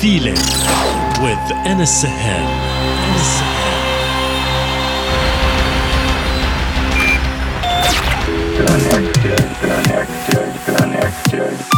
feeling with Anas Sahel. Anas. Connected, connected, connected.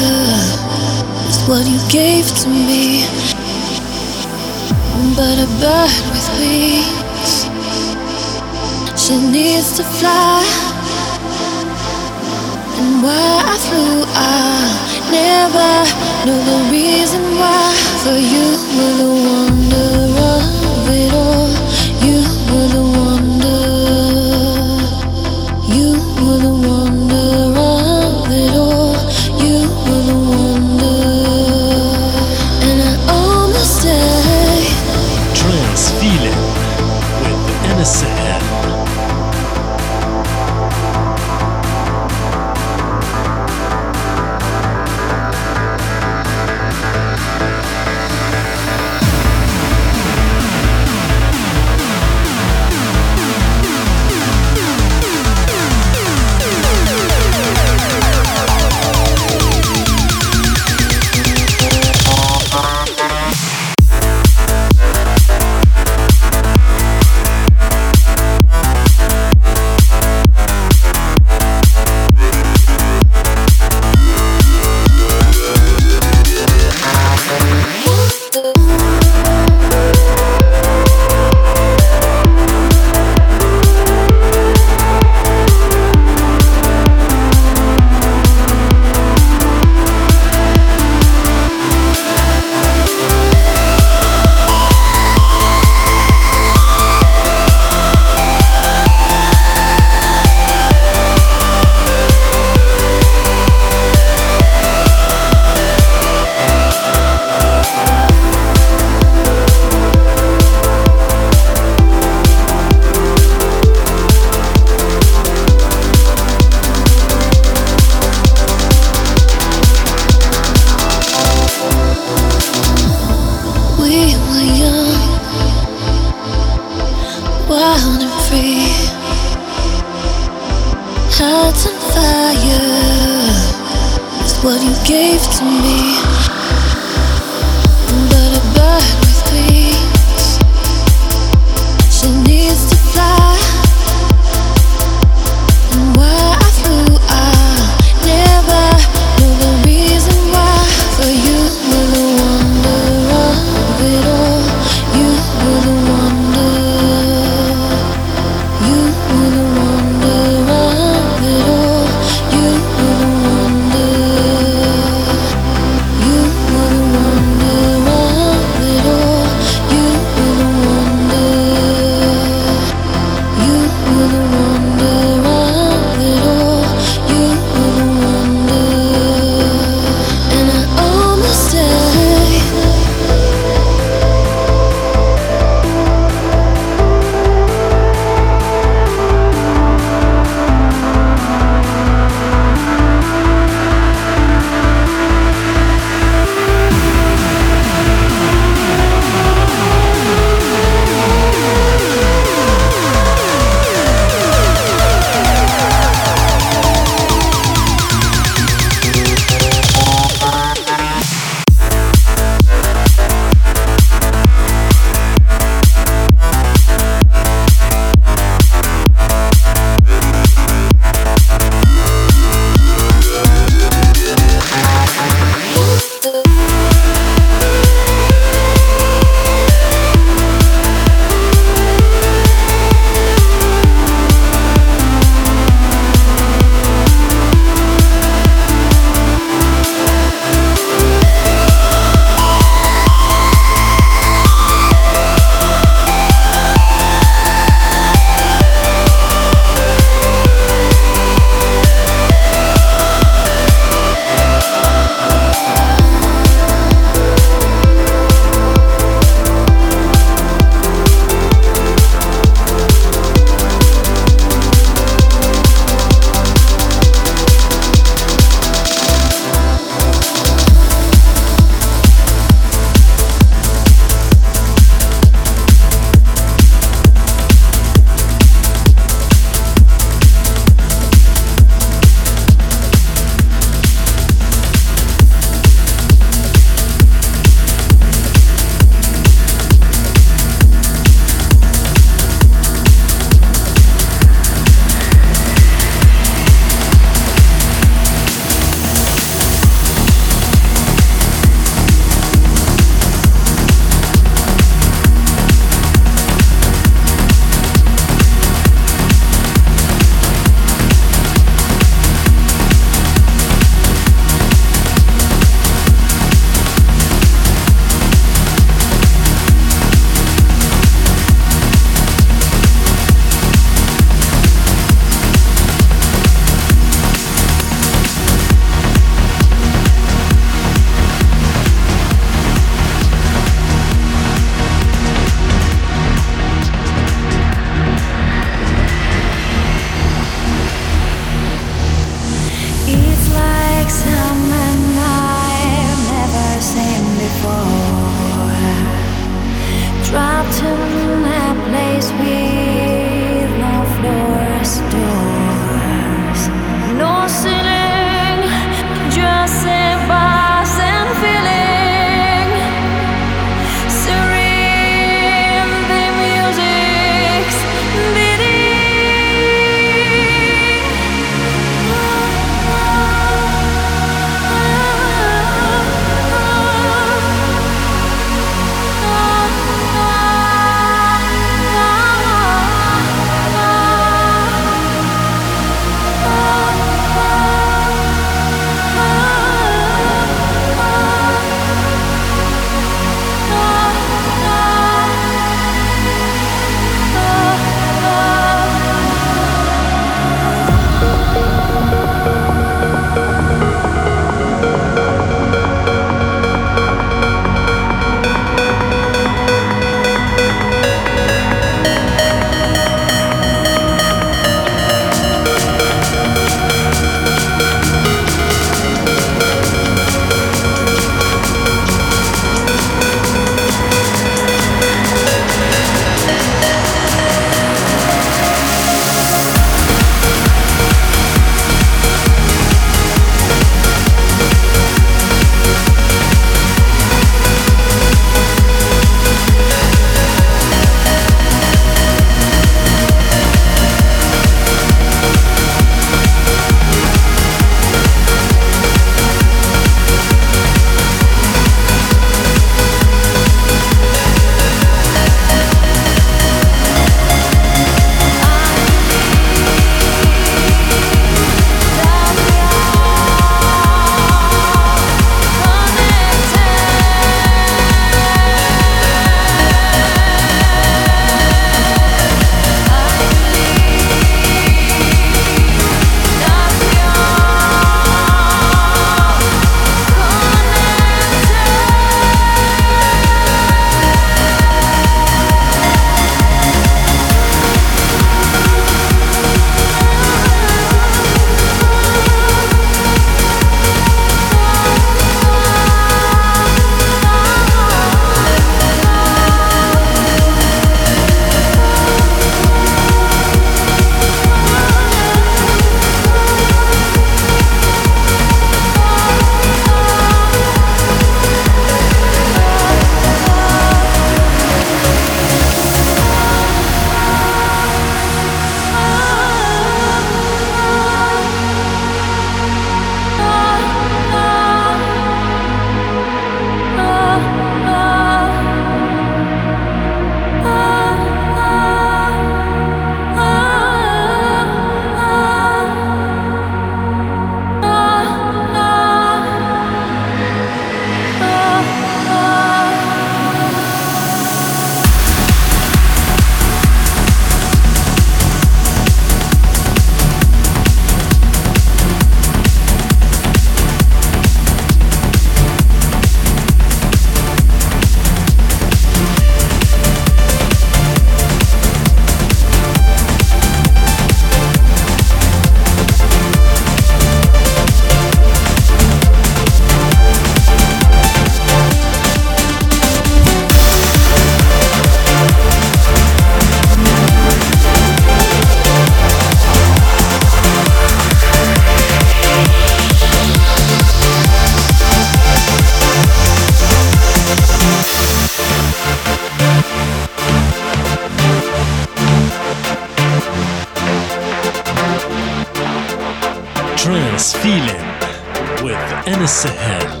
Trance Feeling with Anas Sahel.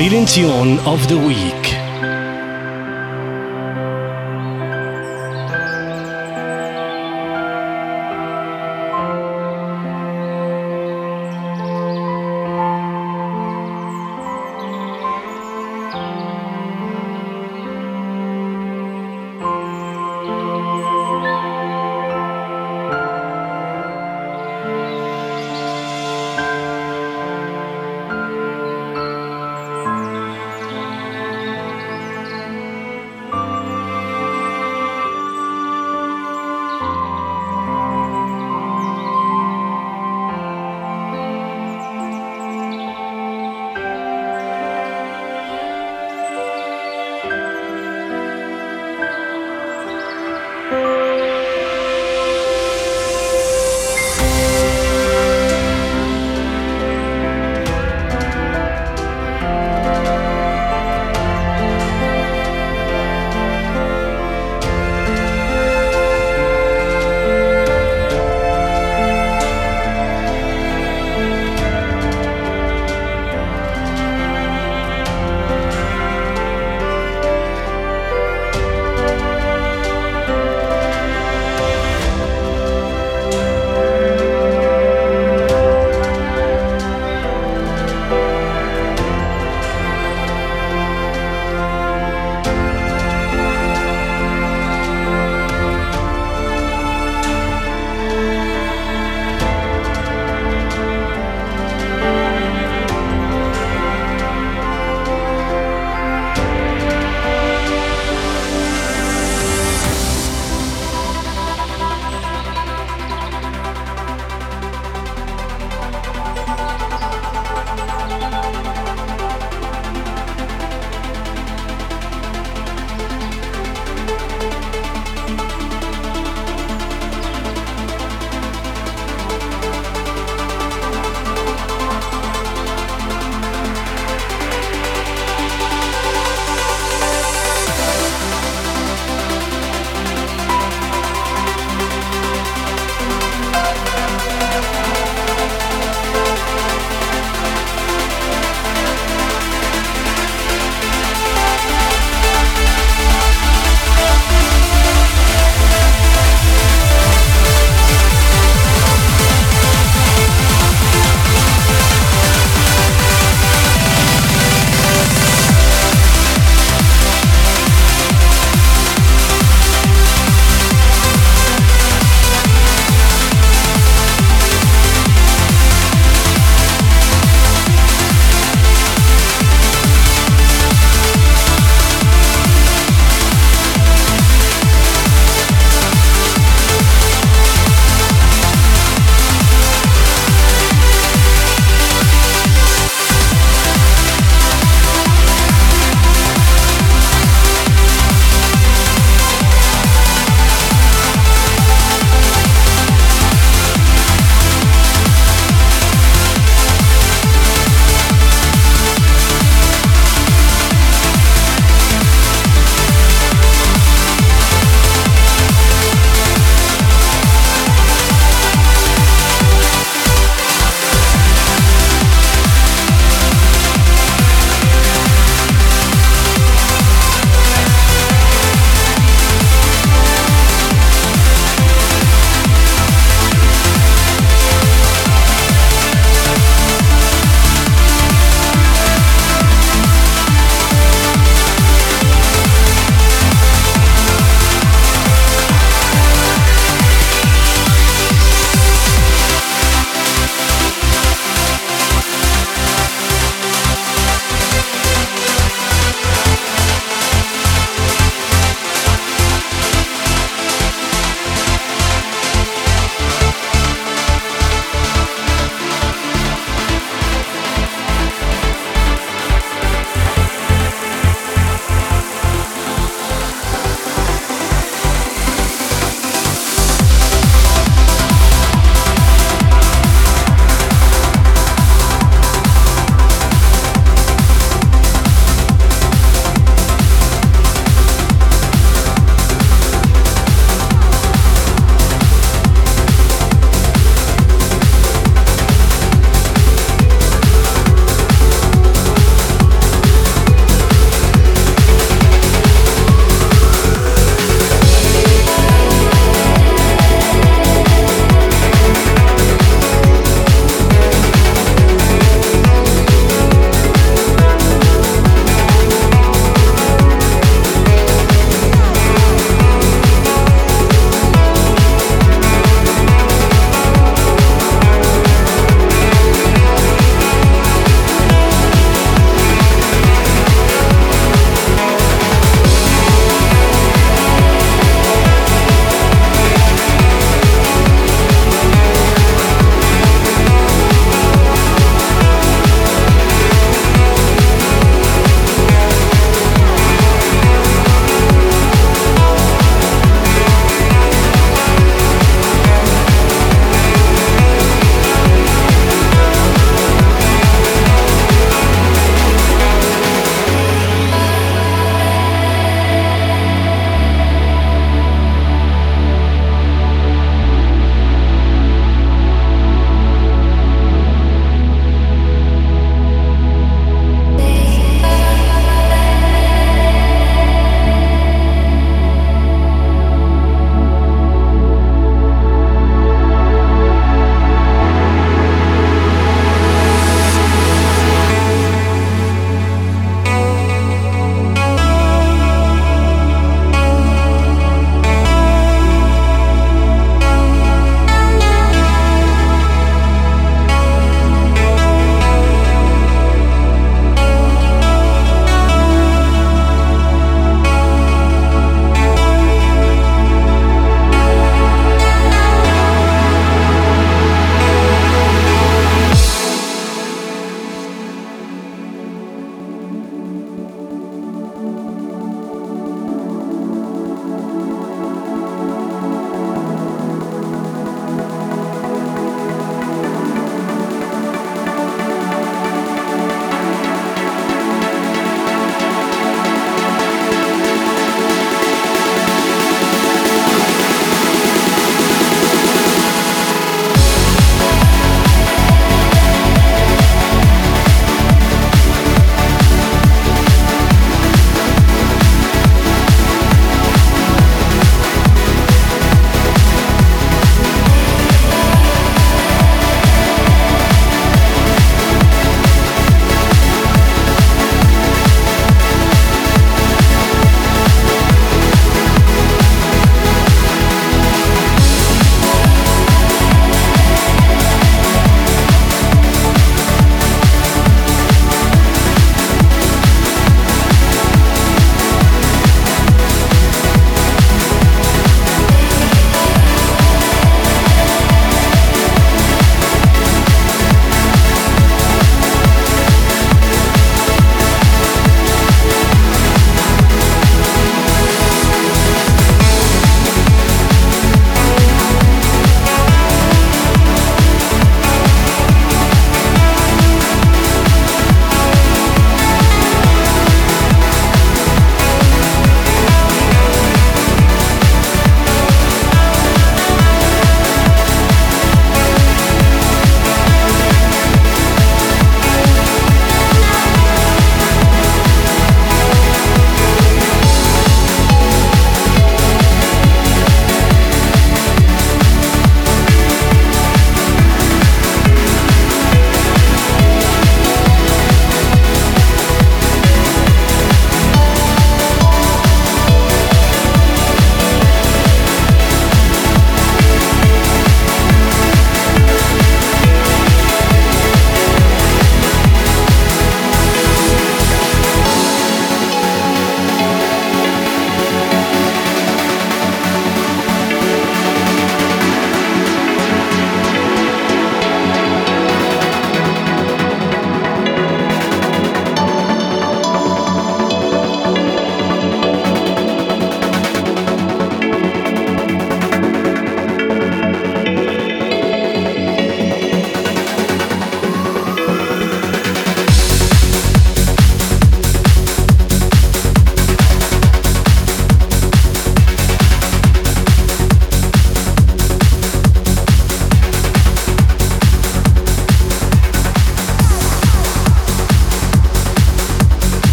Is the feeling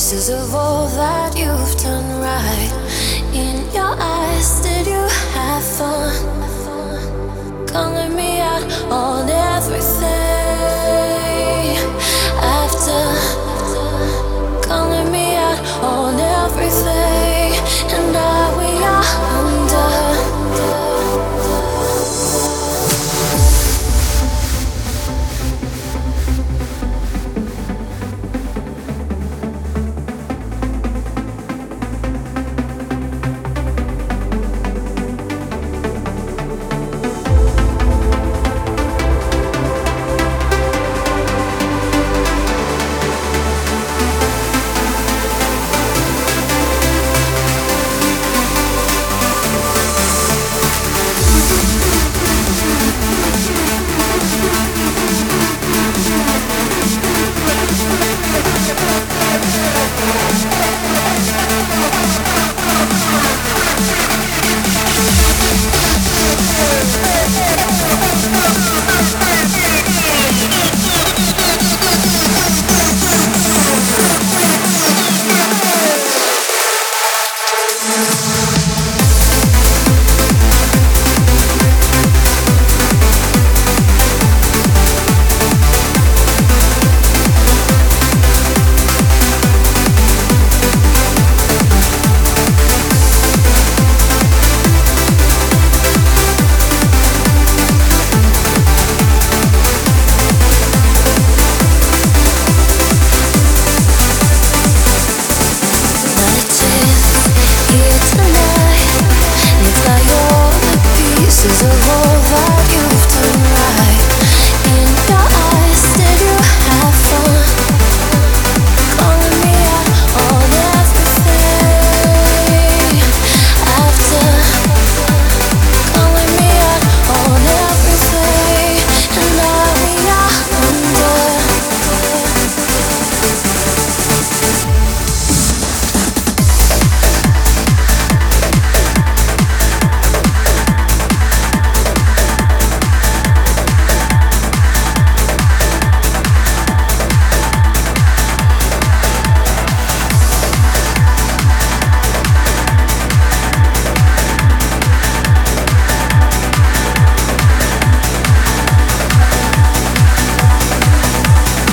pieces of all that you've done right. In your eyes, did you have fun? Calling me out on